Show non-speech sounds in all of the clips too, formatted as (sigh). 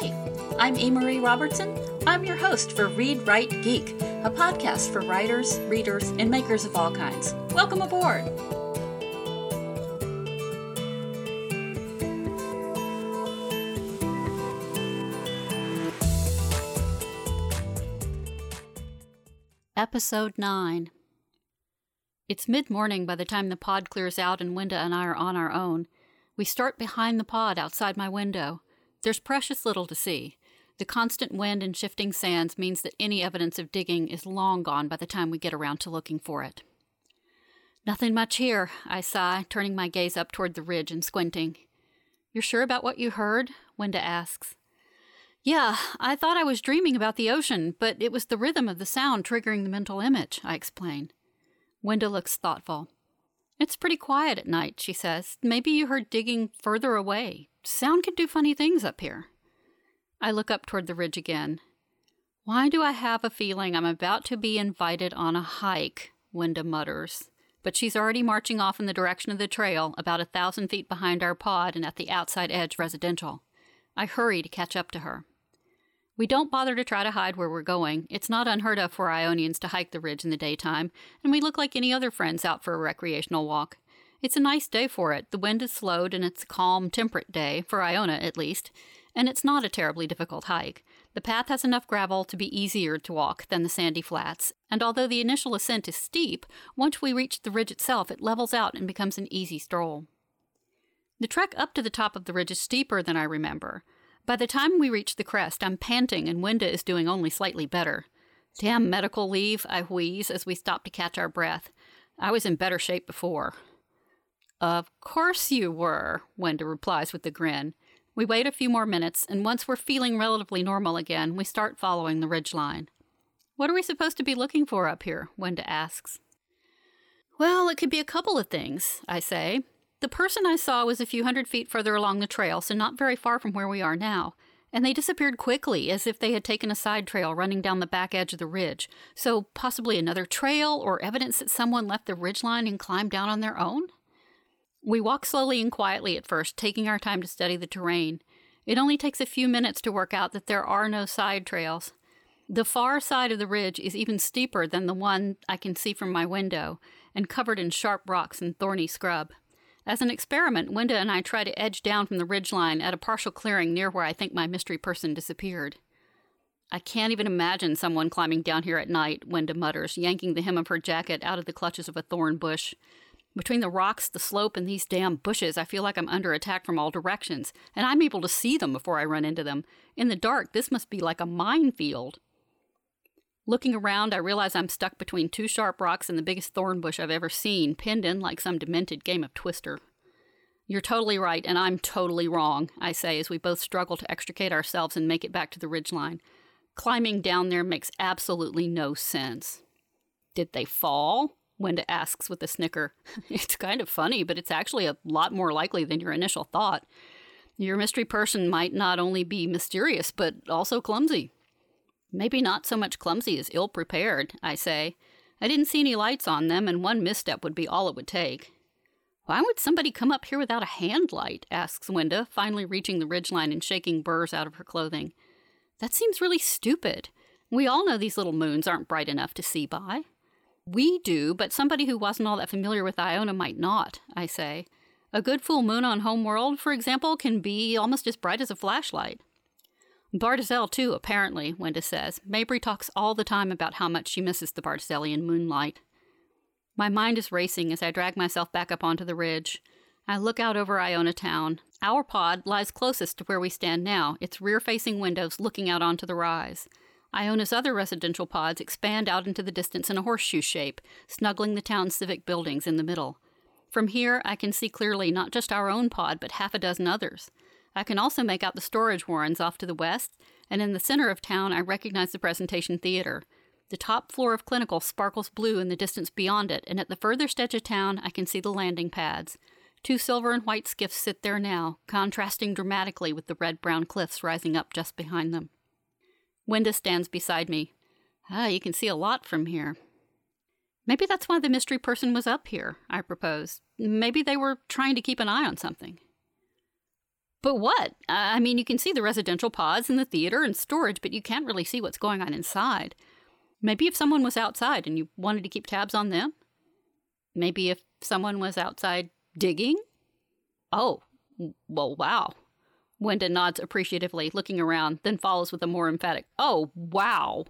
Hey, I'm. Marie Robertson. I'm your host for Read Write Geek, a podcast for writers, readers, and makers of all kinds. Welcome aboard! Episode 9 It's mid morning by the time the pod clears out and Wenda and I are on our own. We start behind the pod outside my window. There's precious little to see. The constant wind and shifting sands means that any evidence of digging is long gone by the time we get around to looking for it. Nothing much here, I sigh, turning my gaze up toward the ridge and squinting. You're sure about what you heard? Wenda asks. Yeah, I thought I was dreaming about the ocean, but it was the rhythm of the sound triggering the mental image, I explain. Wenda looks thoughtful. It's pretty quiet at night, she says. Maybe you heard digging further away. Sound can do funny things up here. I look up toward the ridge again. Why do I have a feeling I'm about to be invited on a hike? Wenda mutters. But she's already marching off in the direction of the trail, about a thousand feet behind our pod and at the outside edge residential. I hurry to catch up to her. We don't bother to try to hide where we're going. It's not unheard of for Ionians to hike the ridge in the daytime, and we look like any other friends out for a recreational walk. It's a nice day for it. The wind has slowed, and it's a calm, temperate day, for Iona at least, and it's not a terribly difficult hike. The path has enough gravel to be easier to walk than the sandy flats, and although the initial ascent is steep, once we reach the ridge itself, it levels out and becomes an easy stroll. The trek up to the top of the ridge is steeper than I remember. By the time we reach the crest, I'm panting and Wenda is doing only slightly better. Damn medical leave, I wheeze as we stop to catch our breath. I was in better shape before. Of course you were, Wenda replies with a grin. We wait a few more minutes, and once we're feeling relatively normal again, we start following the ridge line. What are we supposed to be looking for up here? Wenda asks. Well, it could be a couple of things, I say. The person I saw was a few hundred feet further along the trail, so not very far from where we are now, and they disappeared quickly as if they had taken a side trail running down the back edge of the ridge. So possibly another trail or evidence that someone left the ridge line and climbed down on their own? We walk slowly and quietly at first, taking our time to study the terrain. It only takes a few minutes to work out that there are no side trails. The far side of the ridge is even steeper than the one I can see from my window, and covered in sharp rocks and thorny scrub. As an experiment, Wenda and I try to edge down from the ridge line at a partial clearing near where I think my mystery person disappeared. I can't even imagine someone climbing down here at night, Wenda mutters, yanking the hem of her jacket out of the clutches of a thorn bush. Between the rocks, the slope, and these damn bushes, I feel like I'm under attack from all directions, and I'm able to see them before I run into them. In the dark, this must be like a minefield. Looking around, I realize I'm stuck between two sharp rocks and the biggest thorn bush I've ever seen, pinned in like some demented game of twister. You're totally right, and I'm totally wrong, I say as we both struggle to extricate ourselves and make it back to the ridgeline. Climbing down there makes absolutely no sense. Did they fall? Wenda asks with a snicker. (laughs) it's kind of funny, but it's actually a lot more likely than your initial thought. Your mystery person might not only be mysterious, but also clumsy. Maybe not so much clumsy as ill prepared, I say. I didn't see any lights on them, and one misstep would be all it would take. Why would somebody come up here without a hand light? asks Wenda, finally reaching the ridgeline and shaking burrs out of her clothing. That seems really stupid. We all know these little moons aren't bright enough to see by. We do, but somebody who wasn't all that familiar with Iona might not, I say. A good full moon on Homeworld, for example, can be almost as bright as a flashlight. Bartizel, too, apparently, Wenda says. Mabry talks all the time about how much she misses the Bartizellian moonlight. My mind is racing as I drag myself back up onto the ridge. I look out over Iona town. Our pod lies closest to where we stand now, its rear facing windows looking out onto the rise. Iona's other residential pods expand out into the distance in a horseshoe shape, snuggling the town's civic buildings in the middle. From here, I can see clearly not just our own pod, but half a dozen others. I can also make out the storage warrens off to the west, and in the center of town, I recognize the presentation theater. The top floor of Clinical sparkles blue in the distance beyond it, and at the furthest edge of town, I can see the landing pads. Two silver and white skiffs sit there now, contrasting dramatically with the red brown cliffs rising up just behind them. Wenda stands beside me. Ah, you can see a lot from here. Maybe that's why the mystery person was up here, I propose. Maybe they were trying to keep an eye on something. But what? I mean, you can see the residential pods and the theater and storage, but you can't really see what's going on inside. Maybe if someone was outside and you wanted to keep tabs on them? Maybe if someone was outside digging? Oh, well, wow. Wenda nods appreciatively, looking around, then follows with a more emphatic, Oh, wow.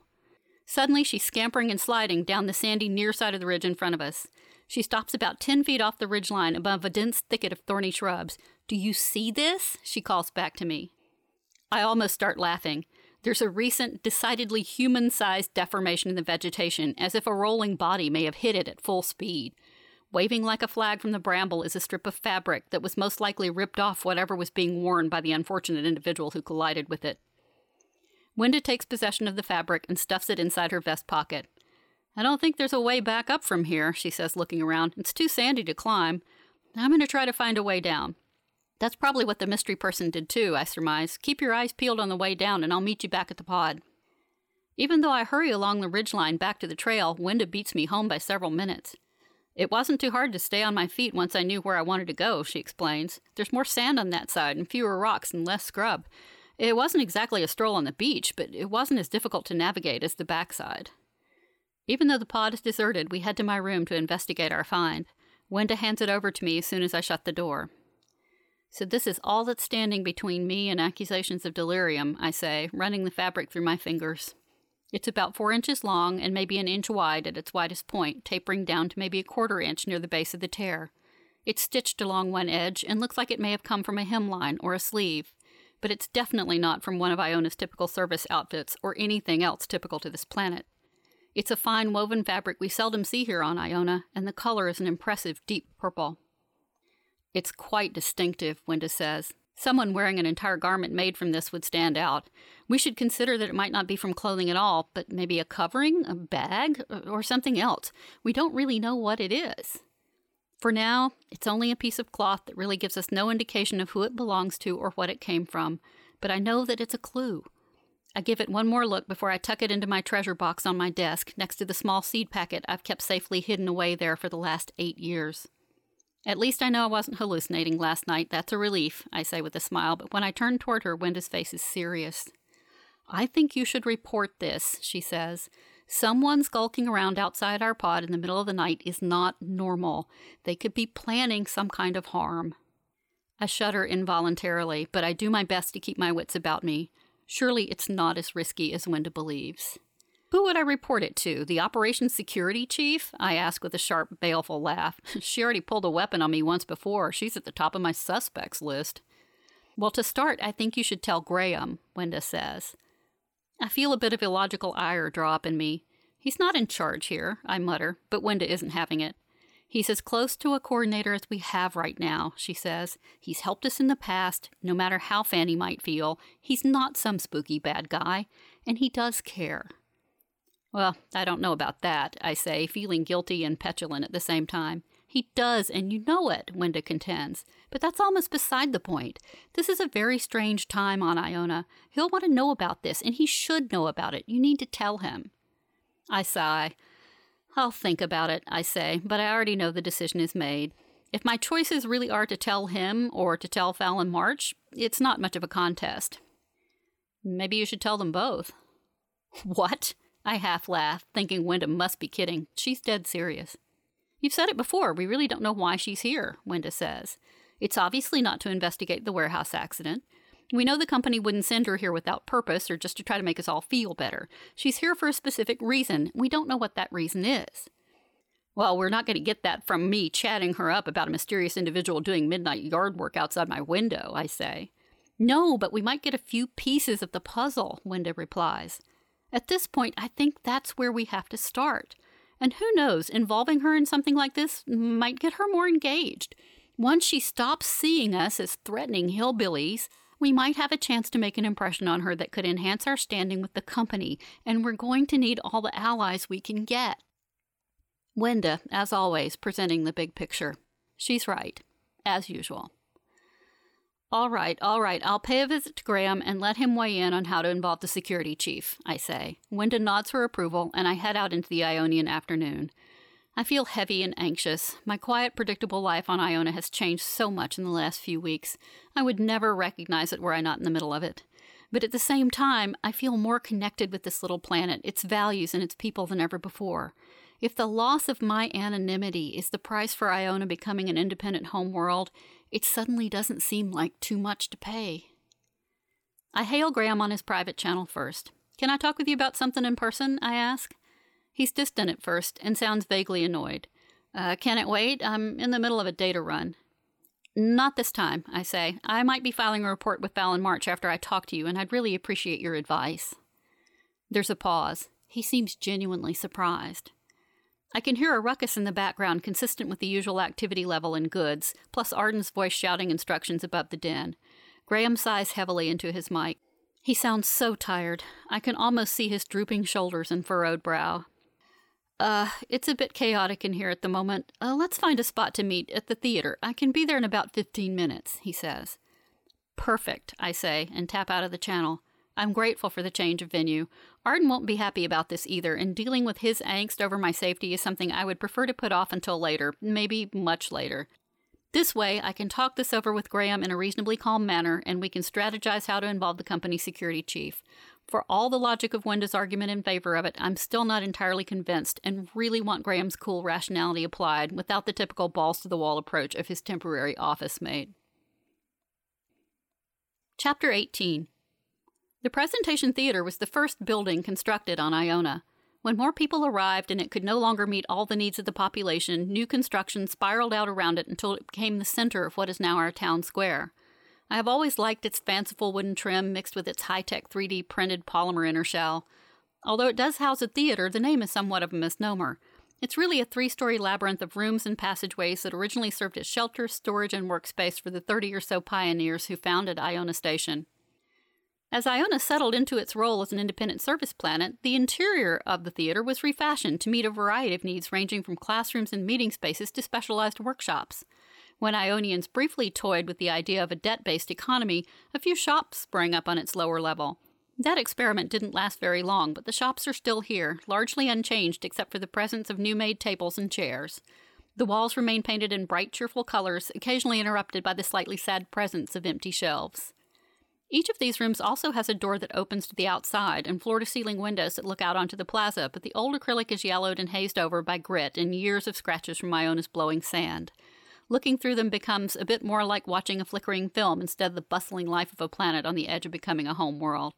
Suddenly, she's scampering and sliding down the sandy near side of the ridge in front of us. She stops about 10 feet off the ridge line above a dense thicket of thorny shrubs. Do you see this? She calls back to me. I almost start laughing. There's a recent, decidedly human sized deformation in the vegetation, as if a rolling body may have hit it at full speed. Waving like a flag from the bramble is a strip of fabric that was most likely ripped off whatever was being worn by the unfortunate individual who collided with it. Wenda takes possession of the fabric and stuffs it inside her vest pocket. I don't think there's a way back up from here, she says, looking around. It's too sandy to climb. I'm going to try to find a way down. That's probably what the mystery person did too, I surmise. Keep your eyes peeled on the way down, and I'll meet you back at the pod. Even though I hurry along the ridgeline back to the trail, Wenda beats me home by several minutes. It wasn't too hard to stay on my feet once I knew where I wanted to go, she explains. There's more sand on that side and fewer rocks and less scrub. It wasn't exactly a stroll on the beach, but it wasn't as difficult to navigate as the backside. Even though the pod is deserted, we head to my room to investigate our find. Wenda hands it over to me as soon as I shut the door. So, this is all that's standing between me and accusations of delirium, I say, running the fabric through my fingers. It's about four inches long and maybe an inch wide at its widest point, tapering down to maybe a quarter inch near the base of the tear. It's stitched along one edge and looks like it may have come from a hemline or a sleeve, but it's definitely not from one of Iona's typical service outfits or anything else typical to this planet. It's a fine woven fabric we seldom see here on Iona, and the color is an impressive deep purple. It's quite distinctive, Wenda says. Someone wearing an entire garment made from this would stand out. We should consider that it might not be from clothing at all, but maybe a covering, a bag, uh, or something else. We don't really know what it is. For now, it's only a piece of cloth that really gives us no indication of who it belongs to or what it came from, but I know that it's a clue. I give it one more look before I tuck it into my treasure box on my desk next to the small seed packet I've kept safely hidden away there for the last eight years. At least I know I wasn't hallucinating last night. That's a relief, I say with a smile, but when I turn toward her, Wenda's face is serious. I think you should report this, she says. Someone skulking around outside our pod in the middle of the night is not normal. They could be planning some kind of harm. I shudder involuntarily, but I do my best to keep my wits about me. Surely it's not as risky as Wenda believes. Who would I report it to? The operations security chief? I ask with a sharp, baleful laugh. (laughs) she already pulled a weapon on me once before. She's at the top of my suspects list. Well, to start, I think you should tell Graham, Wenda says. I feel a bit of illogical ire draw up in me. He's not in charge here, I mutter, but Wenda isn't having it. He's as close to a coordinator as we have right now, she says. He's helped us in the past, no matter how Fanny might feel. He's not some spooky bad guy, and he does care. Well, I don't know about that, I say, feeling guilty and petulant at the same time. He does, and you know it, Wenda contends. But that's almost beside the point. This is a very strange time on Iona. He'll want to know about this, and he should know about it. You need to tell him. I sigh. I'll think about it, I say, but I already know the decision is made. If my choices really are to tell him or to tell Fallon March, it's not much of a contest. Maybe you should tell them both. (laughs) What? I half laugh, thinking Wenda must be kidding. She's dead serious. You've said it before. We really don't know why she's here, Wenda says. It's obviously not to investigate the warehouse accident. We know the company wouldn't send her here without purpose or just to try to make us all feel better. She's here for a specific reason. We don't know what that reason is. Well, we're not going to get that from me chatting her up about a mysterious individual doing midnight yard work outside my window, I say. No, but we might get a few pieces of the puzzle, Wenda replies. At this point, I think that's where we have to start. And who knows, involving her in something like this might get her more engaged. Once she stops seeing us as threatening hillbillies, we might have a chance to make an impression on her that could enhance our standing with the company, and we're going to need all the allies we can get. Wenda, as always, presenting the big picture. She's right, as usual. All right, all right, I'll pay a visit to Graham and let him weigh in on how to involve the security chief, I say. Wenda nods her approval, and I head out into the Ionian afternoon. I feel heavy and anxious. My quiet, predictable life on Iona has changed so much in the last few weeks. I would never recognize it were I not in the middle of it. But at the same time, I feel more connected with this little planet, its values, and its people than ever before. If the loss of my anonymity is the price for Iona becoming an independent home world, it suddenly doesn't seem like too much to pay. I hail Graham on his private channel first. Can I talk with you about something in person? I ask. He's distant at first and sounds vaguely annoyed. Uh, can it wait? I'm in the middle of a data run. Not this time, I say. I might be filing a report with Fallon March after I talk to you, and I'd really appreciate your advice. There's a pause. He seems genuinely surprised. I can hear a ruckus in the background consistent with the usual activity level in goods, plus Arden's voice shouting instructions above the din. Graham sighs heavily into his mic. He sounds so tired. I can almost see his drooping shoulders and furrowed brow. Uh, it's a bit chaotic in here at the moment. Uh, let's find a spot to meet at the theater. I can be there in about 15 minutes, he says. Perfect, I say, and tap out of the channel. I'm grateful for the change of venue. Arden won't be happy about this either, and dealing with his angst over my safety is something I would prefer to put off until later, maybe much later. This way, I can talk this over with Graham in a reasonably calm manner, and we can strategize how to involve the company security chief. For all the logic of Wenda's argument in favor of it, I'm still not entirely convinced and really want Graham's cool rationality applied without the typical balls to the wall approach of his temporary office mate. Chapter 18 The Presentation Theater was the first building constructed on Iona. When more people arrived and it could no longer meet all the needs of the population, new construction spiraled out around it until it became the center of what is now our town square. I have always liked its fanciful wooden trim mixed with its high tech 3D printed polymer inner shell. Although it does house a theater, the name is somewhat of a misnomer. It's really a three story labyrinth of rooms and passageways that originally served as shelter, storage, and workspace for the 30 or so pioneers who founded Iona Station. As Iona settled into its role as an independent service planet, the interior of the theater was refashioned to meet a variety of needs ranging from classrooms and meeting spaces to specialized workshops. When Ionians briefly toyed with the idea of a debt based economy, a few shops sprang up on its lower level. That experiment didn't last very long, but the shops are still here, largely unchanged except for the presence of new made tables and chairs. The walls remain painted in bright, cheerful colors, occasionally interrupted by the slightly sad presence of empty shelves. Each of these rooms also has a door that opens to the outside and floor to ceiling windows that look out onto the plaza, but the old acrylic is yellowed and hazed over by grit and years of scratches from Iona's blowing sand. Looking through them becomes a bit more like watching a flickering film instead of the bustling life of a planet on the edge of becoming a home world.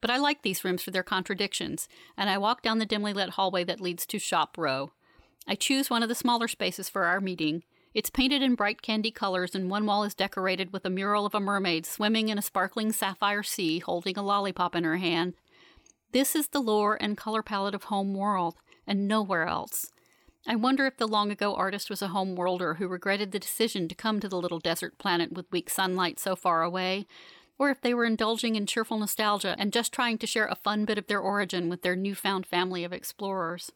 But I like these rooms for their contradictions, and I walk down the dimly lit hallway that leads to Shop Row. I choose one of the smaller spaces for our meeting. It's painted in bright candy colors, and one wall is decorated with a mural of a mermaid swimming in a sparkling sapphire sea holding a lollipop in her hand. This is the lore and color palette of Home World, and nowhere else. I wonder if the long ago artist was a home worlder who regretted the decision to come to the little desert planet with weak sunlight so far away, or if they were indulging in cheerful nostalgia and just trying to share a fun bit of their origin with their newfound family of explorers.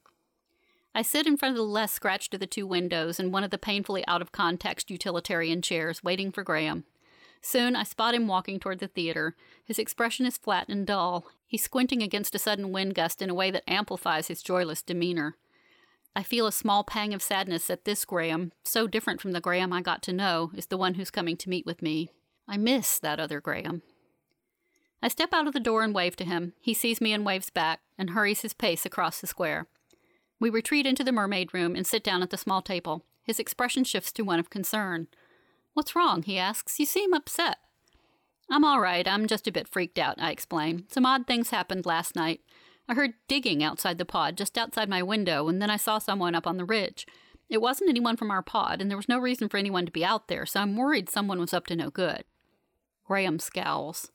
I sit in front of the less scratched of the two windows in one of the painfully out of context utilitarian chairs, waiting for Graham. Soon I spot him walking toward the theater. His expression is flat and dull. He's squinting against a sudden wind gust in a way that amplifies his joyless demeanor. I feel a small pang of sadness that this Graham, so different from the Graham I got to know, is the one who's coming to meet with me. I miss that other Graham. I step out of the door and wave to him. He sees me and waves back and hurries his pace across the square. We retreat into the mermaid room and sit down at the small table. His expression shifts to one of concern. What's wrong? he asks. You seem upset. I'm all right. I'm just a bit freaked out, I explain. Some odd things happened last night. I heard digging outside the pod, just outside my window, and then I saw someone up on the ridge. It wasn't anyone from our pod, and there was no reason for anyone to be out there, so I'm worried someone was up to no good. Graham scowls.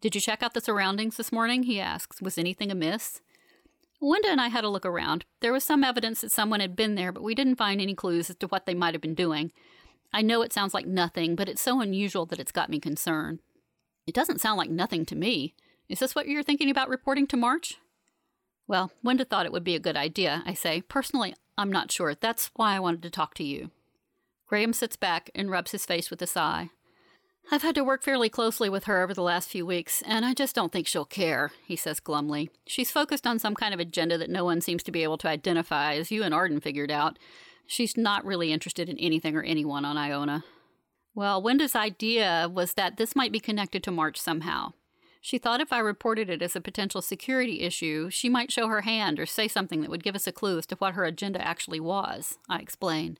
Did you check out the surroundings this morning? he asks. Was anything amiss? Wenda and I had a look around. There was some evidence that someone had been there, but we didn't find any clues as to what they might have been doing. I know it sounds like nothing, but it's so unusual that it's got me concerned. It doesn't sound like nothing to me. Is this what you're thinking about reporting to March? Well, Wenda thought it would be a good idea, I say. Personally, I'm not sure. That's why I wanted to talk to you. Graham sits back and rubs his face with a sigh. I've had to work fairly closely with her over the last few weeks, and I just don't think she'll care, he says glumly. She's focused on some kind of agenda that no one seems to be able to identify, as you and Arden figured out. She's not really interested in anything or anyone on Iona. Well, Wenda's idea was that this might be connected to March somehow. She thought if I reported it as a potential security issue, she might show her hand or say something that would give us a clue as to what her agenda actually was, I explained.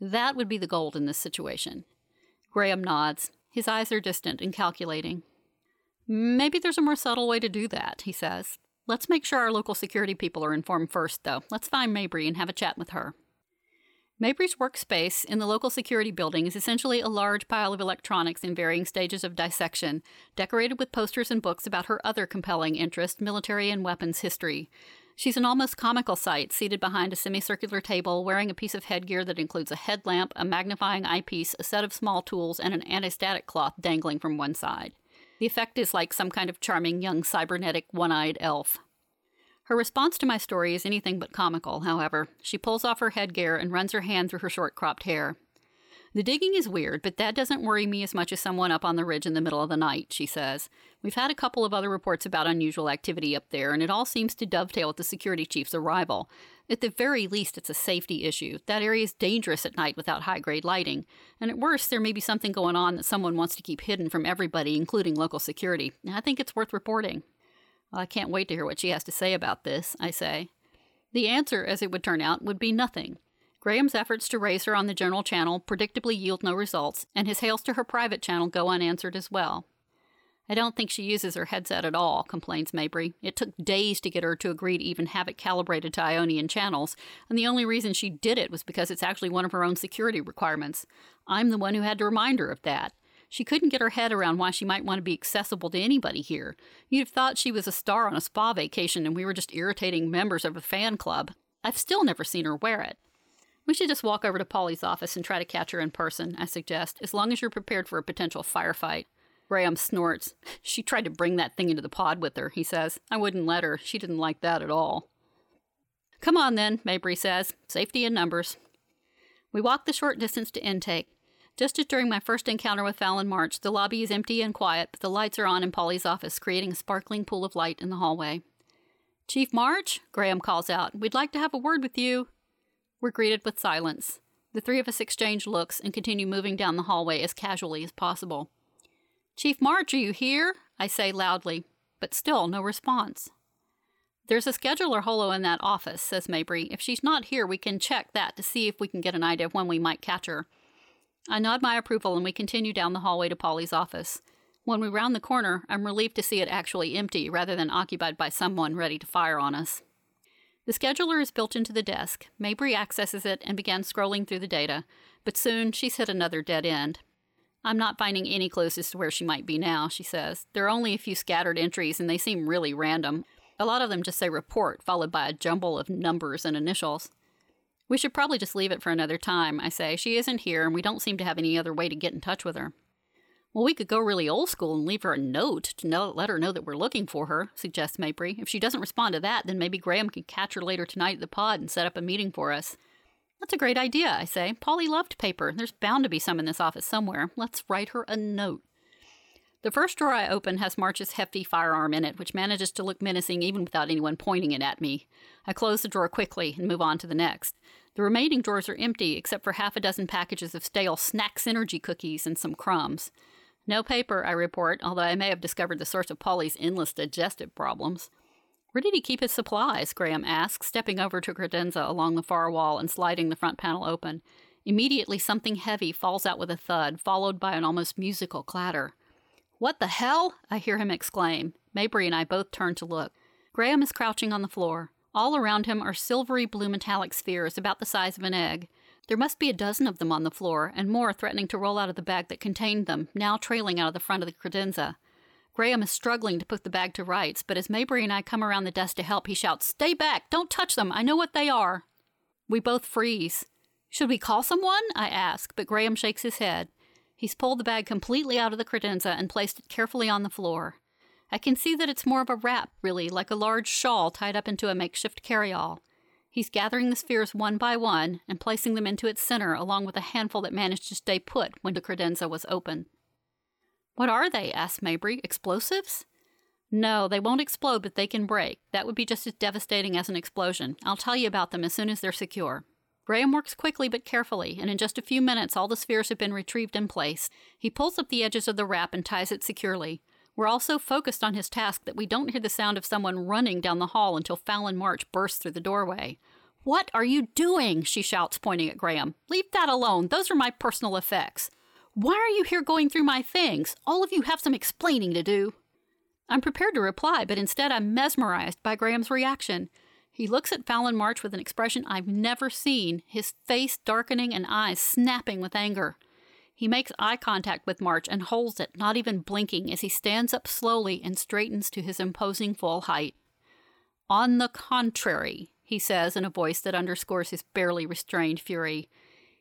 That would be the gold in this situation. Graham nods. His eyes are distant and calculating. Maybe there's a more subtle way to do that, he says. Let's make sure our local security people are informed first, though. Let's find Mabry and have a chat with her. Mabry's workspace in the local security building is essentially a large pile of electronics in varying stages of dissection, decorated with posters and books about her other compelling interest, military and weapons history. She's an almost comical sight, seated behind a semicircular table, wearing a piece of headgear that includes a headlamp, a magnifying eyepiece, a set of small tools, and an anti-static cloth dangling from one side. The effect is like some kind of charming young cybernetic one eyed elf. Her response to my story is anything but comical, however. She pulls off her headgear and runs her hand through her short cropped hair. The digging is weird, but that doesn't worry me as much as someone up on the ridge in the middle of the night, she says. We've had a couple of other reports about unusual activity up there, and it all seems to dovetail with the security chief's arrival. At the very least, it's a safety issue. That area is dangerous at night without high grade lighting. And at worst, there may be something going on that someone wants to keep hidden from everybody, including local security. I think it's worth reporting. Well, I can't wait to hear what she has to say about this, I say. The answer, as it would turn out, would be nothing. Graham's efforts to raise her on the general channel predictably yield no results, and his hails to her private channel go unanswered as well. I don't think she uses her headset at all, complains Mabry. It took days to get her to agree to even have it calibrated to Ionian channels, and the only reason she did it was because it's actually one of her own security requirements. I'm the one who had to remind her of that. She couldn't get her head around why she might want to be accessible to anybody here. You'd have thought she was a star on a spa vacation and we were just irritating members of a fan club. I've still never seen her wear it. We should just walk over to Polly's office and try to catch her in person, I suggest, as long as you're prepared for a potential firefight. Graham snorts. (laughs) She tried to bring that thing into the pod with her, he says. I wouldn't let her. She didn't like that at all. Come on then, Mabry says. Safety in numbers. We walk the short distance to intake. Just as during my first encounter with Fallon March, the lobby is empty and quiet, but the lights are on in Polly's office, creating a sparkling pool of light in the hallway. Chief March, Graham calls out, we'd like to have a word with you. We're greeted with silence. The three of us exchange looks and continue moving down the hallway as casually as possible. Chief March, are you here? I say loudly, but still no response. There's a scheduler holo in that office, says Mabry. If she's not here, we can check that to see if we can get an idea of when we might catch her. I nod my approval and we continue down the hallway to Polly's office. When we round the corner, I'm relieved to see it actually empty rather than occupied by someone ready to fire on us. The scheduler is built into the desk. Mabry accesses it and begins scrolling through the data, but soon she's hit another dead end. I'm not finding any clues as to where she might be now, she says. There are only a few scattered entries and they seem really random. A lot of them just say report, followed by a jumble of numbers and initials. We should probably just leave it for another time, I say. She isn't here and we don't seem to have any other way to get in touch with her. Well, we could go really old school and leave her a note to know, let her know that we're looking for her, suggests Mabry. If she doesn't respond to that, then maybe Graham can catch her later tonight at the pod and set up a meeting for us. That's a great idea, I say. Polly loved paper. There's bound to be some in this office somewhere. Let's write her a note. The first drawer I open has March's hefty firearm in it, which manages to look menacing even without anyone pointing it at me. I close the drawer quickly and move on to the next. The remaining drawers are empty except for half a dozen packages of stale snack synergy cookies and some crumbs. No paper, I report, although I may have discovered the source of Polly's endless digestive problems. Where did he keep his supplies? Graham asks, stepping over to credenza along the far wall and sliding the front panel open. Immediately, something heavy falls out with a thud, followed by an almost musical clatter. What the hell? I hear him exclaim. Mabry and I both turn to look. Graham is crouching on the floor. All around him are silvery blue metallic spheres about the size of an egg. There must be a dozen of them on the floor, and more threatening to roll out of the bag that contained them, now trailing out of the front of the credenza. Graham is struggling to put the bag to rights, but as Mabry and I come around the desk to help, he shouts, Stay back! Don't touch them! I know what they are! We both freeze. Should we call someone? I ask, but Graham shakes his head. He's pulled the bag completely out of the credenza and placed it carefully on the floor. I can see that it's more of a wrap, really, like a large shawl tied up into a makeshift carryall. He's gathering the spheres one by one and placing them into its center, along with a handful that managed to stay put when the credenza was open. What are they? asked Mabry. Explosives? No, they won't explode, but they can break. That would be just as devastating as an explosion. I'll tell you about them as soon as they're secure. Graham works quickly but carefully, and in just a few minutes all the spheres have been retrieved in place. He pulls up the edges of the wrap and ties it securely. We're all so focused on his task that we don't hear the sound of someone running down the hall until Fallon March bursts through the doorway. What are you doing? she shouts, pointing at Graham. Leave that alone. Those are my personal effects. Why are you here going through my things? All of you have some explaining to do. I'm prepared to reply, but instead I'm mesmerized by Graham's reaction. He looks at Fallon March with an expression I've never seen, his face darkening and eyes snapping with anger. He makes eye contact with March and holds it, not even blinking, as he stands up slowly and straightens to his imposing full height. On the contrary, he says in a voice that underscores his barely restrained fury,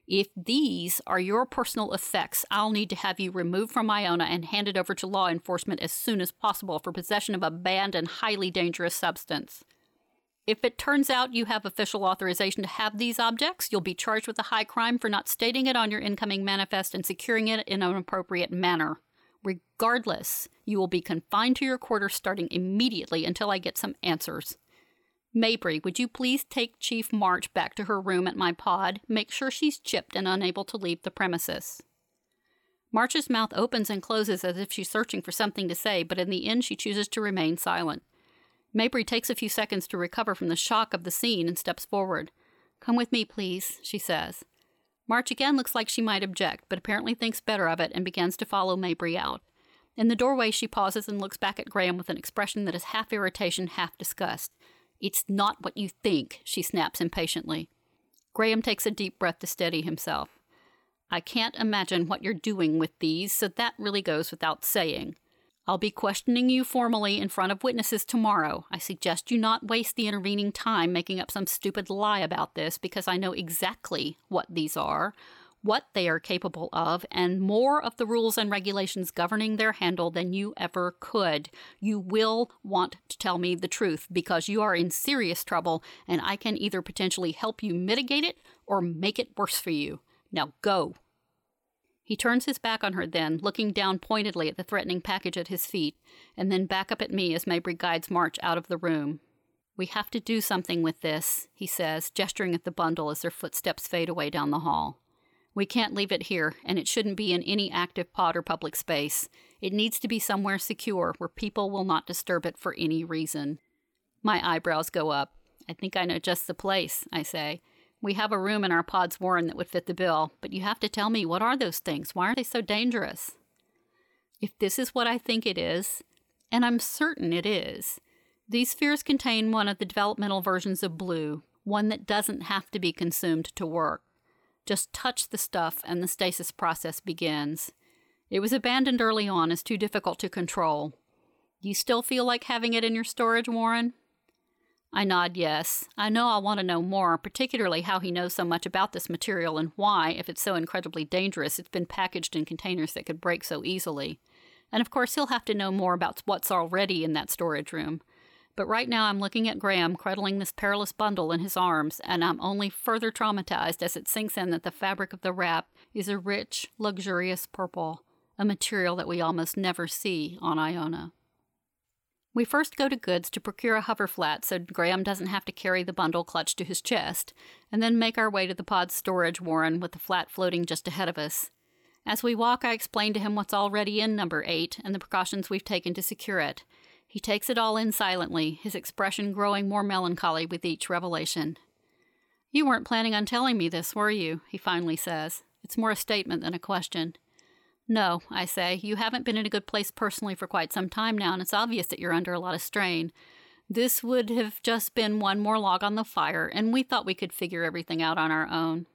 if these are your personal effects, I'll need to have you removed from Iona and handed over to law enforcement as soon as possible for possession of a banned and highly dangerous substance. If it turns out you have official authorization to have these objects, you'll be charged with a high crime for not stating it on your incoming manifest and securing it in an appropriate manner. Regardless, you will be confined to your quarters starting immediately until I get some answers. Mabry, would you please take Chief March back to her room at my pod? Make sure she's chipped and unable to leave the premises. March's mouth opens and closes as if she's searching for something to say, but in the end she chooses to remain silent. Mabry takes a few seconds to recover from the shock of the scene and steps forward. Come with me, please, she says. March again looks like she might object, but apparently thinks better of it and begins to follow Mabry out. In the doorway, she pauses and looks back at Graham with an expression that is half irritation, half disgust. It's not what you think, she snaps impatiently. Graham takes a deep breath to steady himself. I can't imagine what you're doing with these, so that really goes without saying. I'll be questioning you formally in front of witnesses tomorrow. I suggest you not waste the intervening time making up some stupid lie about this because I know exactly what these are, what they are capable of, and more of the rules and regulations governing their handle than you ever could. You will want to tell me the truth because you are in serious trouble and I can either potentially help you mitigate it or make it worse for you. Now go. He turns his back on her then, looking down pointedly at the threatening package at his feet, and then back up at me as Mabry guides March out of the room. We have to do something with this, he says, gesturing at the bundle as their footsteps fade away down the hall. We can't leave it here, and it shouldn't be in any active pod or public space. It needs to be somewhere secure where people will not disturb it for any reason. My eyebrows go up. I think I know just the place, I say. We have a room in our pods Warren that would fit the bill, but you have to tell me what are those things? Why are they so dangerous? If this is what I think it is, and I'm certain it is, these spheres contain one of the developmental versions of blue, one that doesn't have to be consumed to work. Just touch the stuff and the stasis process begins. It was abandoned early on as too difficult to control. You still feel like having it in your storage, Warren? I nod yes. I know I'll want to know more, particularly how he knows so much about this material and why, if it's so incredibly dangerous, it's been packaged in containers that could break so easily. And of course, he'll have to know more about what's already in that storage room. But right now, I'm looking at Graham cradling this perilous bundle in his arms, and I'm only further traumatized as it sinks in that the fabric of the wrap is a rich, luxurious purple, a material that we almost never see on Iona. We first go to Goods to procure a hover flat so Graham doesn't have to carry the bundle clutched to his chest, and then make our way to the pod's storage warren with the flat floating just ahead of us. As we walk, I explain to him what's already in number 8 and the precautions we've taken to secure it. He takes it all in silently, his expression growing more melancholy with each revelation. You weren't planning on telling me this, were you? he finally says. It's more a statement than a question. No, I say, you haven't been in a good place personally for quite some time now, and it's obvious that you're under a lot of strain. This would have just been one more log on the fire, and we thought we could figure everything out on our own.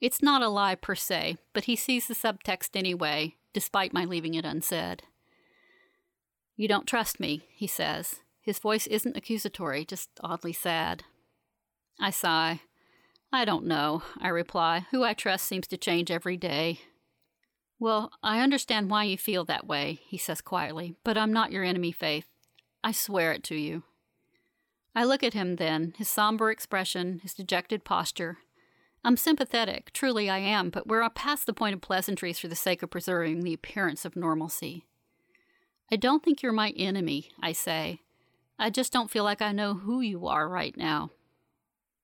It's not a lie per se, but he sees the subtext anyway, despite my leaving it unsaid. You don't trust me, he says. His voice isn't accusatory, just oddly sad. I sigh. I don't know, I reply. Who I trust seems to change every day. Well, I understand why you feel that way, he says quietly, but I'm not your enemy, Faith. I swear it to you. I look at him then, his somber expression, his dejected posture, I'm sympathetic, truly I am, but we're past the point of pleasantries for the sake of preserving the appearance of normalcy. I don't think you're my enemy, I say. I just don't feel like I know who you are right now.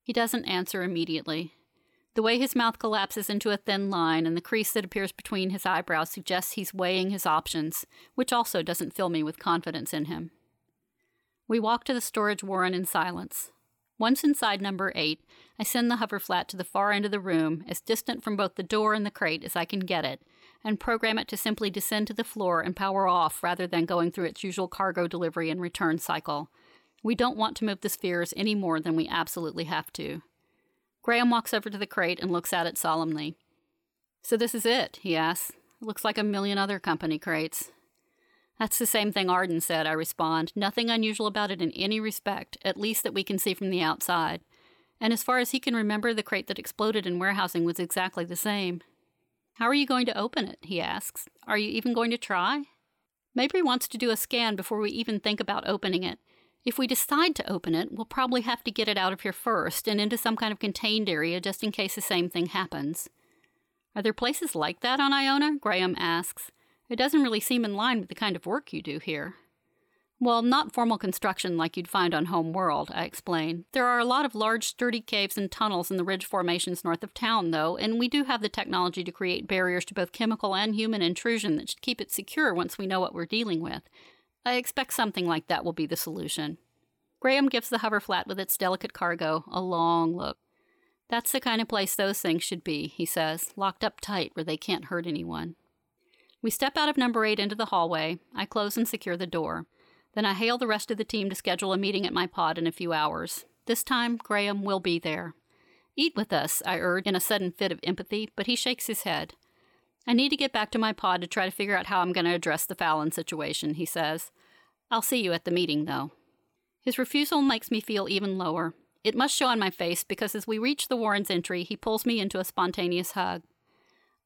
He doesn't answer immediately. The way his mouth collapses into a thin line and the crease that appears between his eyebrows suggests he's weighing his options, which also doesn't fill me with confidence in him. We walk to the storage warren in silence. Once inside number eight, I send the hoverflat to the far end of the room, as distant from both the door and the crate as I can get it, and program it to simply descend to the floor and power off rather than going through its usual cargo delivery and return cycle. We don't want to move the spheres any more than we absolutely have to. Graham walks over to the crate and looks at it solemnly. So this is it, he asks. Looks like a million other company crates. That's the same thing Arden said, I respond. Nothing unusual about it in any respect, at least that we can see from the outside. And as far as he can remember, the crate that exploded in warehousing was exactly the same. How are you going to open it? he asks. Are you even going to try? Mabry wants to do a scan before we even think about opening it. If we decide to open it, we'll probably have to get it out of here first and into some kind of contained area just in case the same thing happens. Are there places like that on Iona? Graham asks. It doesn't really seem in line with the kind of work you do here. Well, not formal construction like you'd find on Home World, I explain. There are a lot of large, sturdy caves and tunnels in the ridge formations north of town, though, and we do have the technology to create barriers to both chemical and human intrusion that should keep it secure once we know what we're dealing with. I expect something like that will be the solution. Graham gives the hoverflat with its delicate cargo a long look. That's the kind of place those things should be, he says, locked up tight where they can't hurt anyone. We step out of number eight into the hallway. I close and secure the door. Then I hail the rest of the team to schedule a meeting at my pod in a few hours. This time, Graham will be there. Eat with us, I urge in a sudden fit of empathy, but he shakes his head. I need to get back to my pod to try to figure out how I'm going to address the Fallon situation, he says. I'll see you at the meeting, though. His refusal makes me feel even lower. It must show on my face because as we reach the Warren's entry, he pulls me into a spontaneous hug.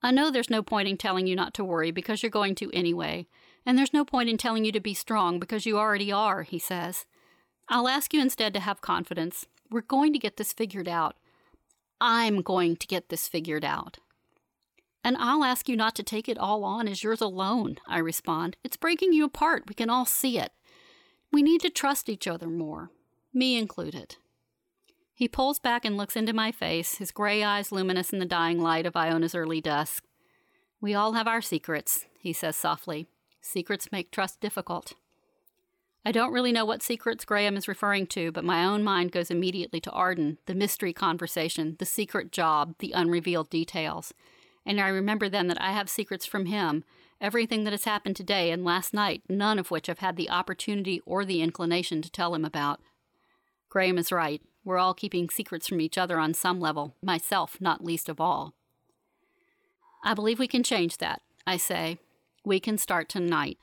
I know there's no point in telling you not to worry because you're going to anyway, and there's no point in telling you to be strong because you already are, he says. I'll ask you instead to have confidence. We're going to get this figured out. I'm going to get this figured out. And I'll ask you not to take it all on as yours alone, I respond. It's breaking you apart. We can all see it. We need to trust each other more, me included. He pulls back and looks into my face, his gray eyes luminous in the dying light of Iona's early dusk. We all have our secrets, he says softly. Secrets make trust difficult. I don't really know what secrets Graham is referring to, but my own mind goes immediately to Arden, the mystery conversation, the secret job, the unrevealed details. And I remember then that I have secrets from him, everything that has happened today and last night, none of which I've had the opportunity or the inclination to tell him about. Graham is right. We're all keeping secrets from each other on some level, myself not least of all. I believe we can change that, I say. We can start tonight.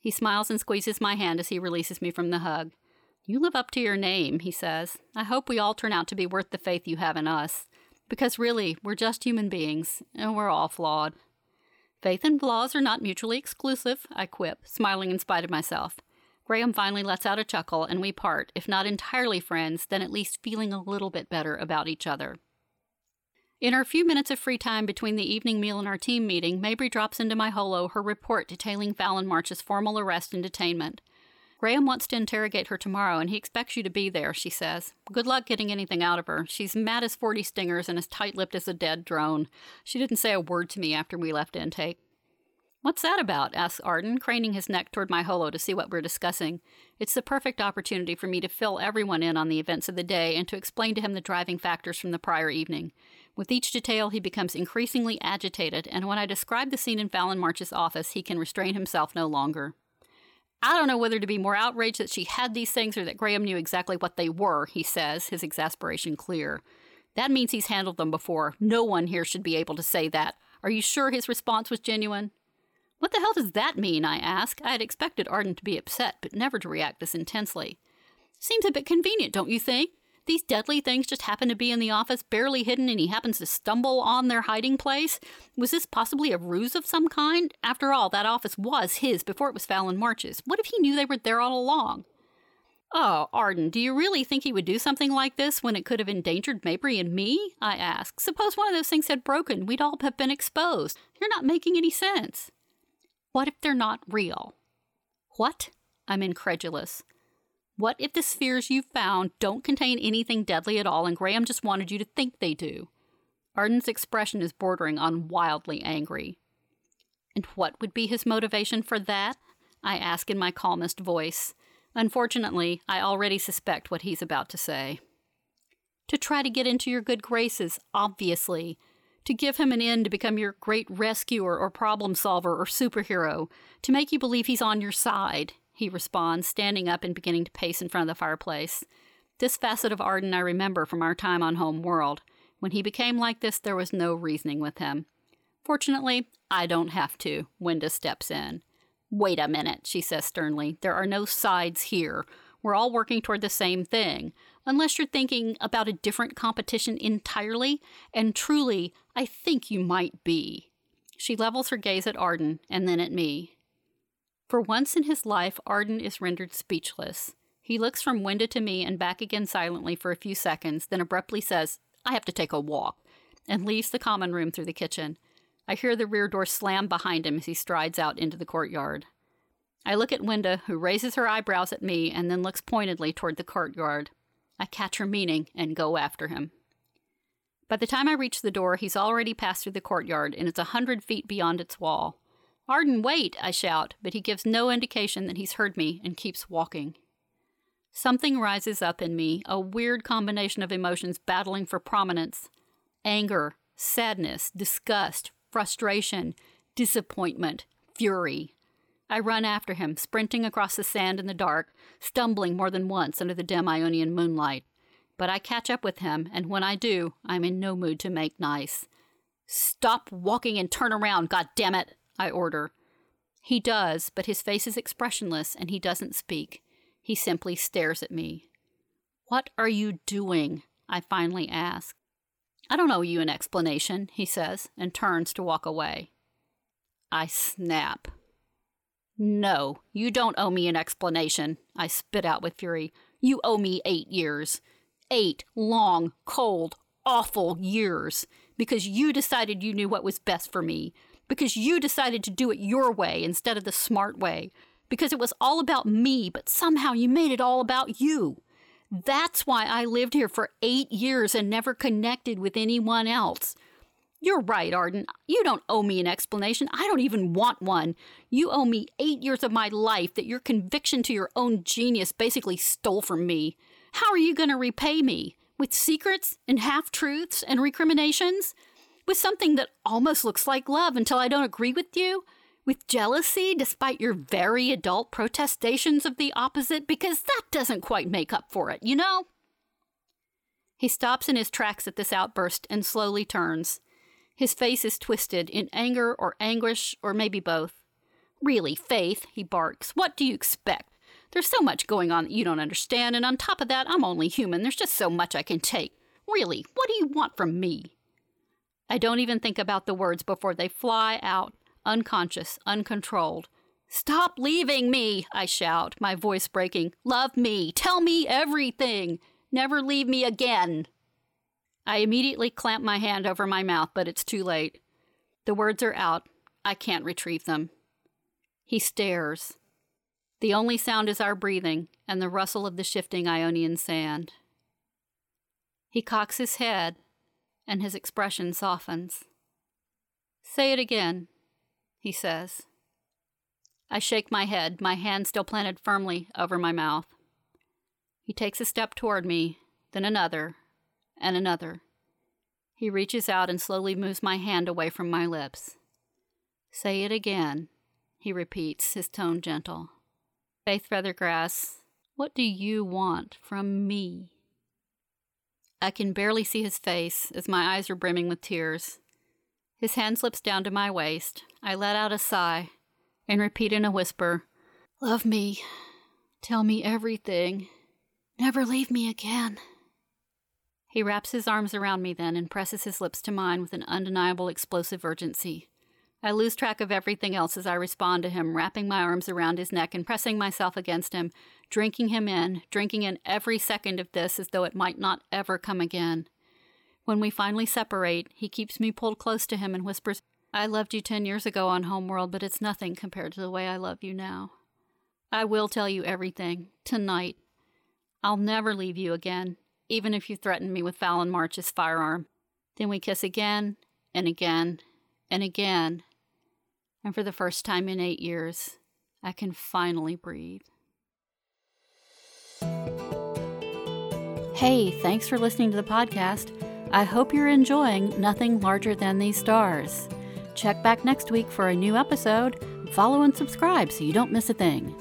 He smiles and squeezes my hand as he releases me from the hug. You live up to your name, he says. I hope we all turn out to be worth the faith you have in us. Because really, we're just human beings, and we're all flawed. Faith and flaws are not mutually exclusive, I quip, smiling in spite of myself. Graham finally lets out a chuckle, and we part, if not entirely friends, then at least feeling a little bit better about each other. In our few minutes of free time between the evening meal and our team meeting, Mabry drops into my holo her report detailing Fallon March's formal arrest and detainment. Graham wants to interrogate her tomorrow, and he expects you to be there, she says. Good luck getting anything out of her. She's mad as 40 stingers and as tight lipped as a dead drone. She didn't say a word to me after we left intake. What's that about? asks Arden, craning his neck toward my holo to see what we're discussing. It's the perfect opportunity for me to fill everyone in on the events of the day and to explain to him the driving factors from the prior evening. With each detail, he becomes increasingly agitated, and when I describe the scene in Fallon March's office, he can restrain himself no longer. I don't know whether to be more outraged that she had these things or that Graham knew exactly what they were, he says, his exasperation clear. That means he's handled them before. No one here should be able to say that. Are you sure his response was genuine? What the hell does that mean? I ask. I had expected Arden to be upset, but never to react this intensely. Seems a bit convenient, don't you think? These deadly things just happen to be in the office, barely hidden, and he happens to stumble on their hiding place? Was this possibly a ruse of some kind? After all, that office was his before it was Fallon March's. What if he knew they were there all along? Oh, Arden, do you really think he would do something like this when it could have endangered Mabry and me? I asked. Suppose one of those things had broken. We'd all have been exposed. You're not making any sense. What if they're not real? What? I'm incredulous. What if the spheres you found don't contain anything deadly at all and Graham just wanted you to think they do? Arden's expression is bordering on wildly angry. And what would be his motivation for that? I ask in my calmest voice. Unfortunately, I already suspect what he's about to say. To try to get into your good graces, obviously. To give him an end to become your great rescuer or problem solver or superhero. To make you believe he's on your side, he responds, standing up and beginning to pace in front of the fireplace. This facet of Arden I remember from our time on Home World. When he became like this, there was no reasoning with him. Fortunately, I don't have to. Wenda steps in. Wait a minute, she says sternly. There are no sides here. We're all working toward the same thing. Unless you're thinking about a different competition entirely, and truly, I think you might be. She levels her gaze at Arden and then at me. For once in his life, Arden is rendered speechless. He looks from Wenda to me and back again silently for a few seconds, then abruptly says, I have to take a walk, and leaves the common room through the kitchen. I hear the rear door slam behind him as he strides out into the courtyard. I look at Wenda, who raises her eyebrows at me and then looks pointedly toward the courtyard. I catch her meaning and go after him. By the time I reach the door, he's already passed through the courtyard and it's a hundred feet beyond its wall. Arden, wait! I shout, but he gives no indication that he's heard me and keeps walking. Something rises up in me, a weird combination of emotions battling for prominence anger, sadness, disgust, frustration, disappointment, fury. I run after him, sprinting across the sand in the dark, stumbling more than once under the dim Ionian moonlight. But I catch up with him, and when I do, I'm in no mood to make nice. Stop walking and turn around, God damn it! I order. He does, but his face is expressionless and he doesn't speak. He simply stares at me. What are you doing? I finally ask. I don't owe you an explanation, he says, and turns to walk away. I snap. No, you don't owe me an explanation, I spit out with fury. You owe me eight years. Eight long, cold, awful years. Because you decided you knew what was best for me. Because you decided to do it your way instead of the smart way. Because it was all about me, but somehow you made it all about you. That's why I lived here for eight years and never connected with anyone else. You're right, Arden. You don't owe me an explanation. I don't even want one. You owe me eight years of my life that your conviction to your own genius basically stole from me. How are you going to repay me? With secrets and half truths and recriminations? With something that almost looks like love until I don't agree with you? with jealousy despite your very adult protestations of the opposite, because that doesn't quite make up for it, you know? He stops in his tracks at this outburst and slowly turns. His face is twisted in anger or anguish, or maybe both. Really, Faith, he barks, what do you expect? There's so much going on that you don't understand, and on top of that, I'm only human. There's just so much I can take. Really, what do you want from me? I don't even think about the words before they fly out unconscious, uncontrolled. Stop leaving me, I shout, my voice breaking. Love me. Tell me everything. Never leave me again. I immediately clamp my hand over my mouth, but it's too late. The words are out. I can't retrieve them. He stares. The only sound is our breathing and the rustle of the shifting Ionian sand. He cocks his head, and his expression softens. Say it again, he says. I shake my head, my hand still planted firmly over my mouth. He takes a step toward me, then another, and another. He reaches out and slowly moves my hand away from my lips. Say it again, he repeats, his tone gentle. Faith Feathergrass, what do you want from me? I can barely see his face as my eyes are brimming with tears. His hand slips down to my waist. I let out a sigh and repeat in a whisper, Love me. Tell me everything. Never leave me again. He wraps his arms around me then and presses his lips to mine with an undeniable explosive urgency. I lose track of everything else as I respond to him, wrapping my arms around his neck and pressing myself against him, drinking him in, drinking in every second of this as though it might not ever come again. When we finally separate, he keeps me pulled close to him and whispers, I loved you 10 years ago on Homeworld, but it's nothing compared to the way I love you now. I will tell you everything, tonight. I'll never leave you again, even if you threaten me with Fallon March's firearm. Then we kiss again, and again, and again, and for the first time in eight years, I can finally breathe. Hey, thanks for listening to the podcast. I hope you're enjoying Nothing Larger Than These Stars. Check back next week for a new episode. Follow and subscribe so you don't miss a thing.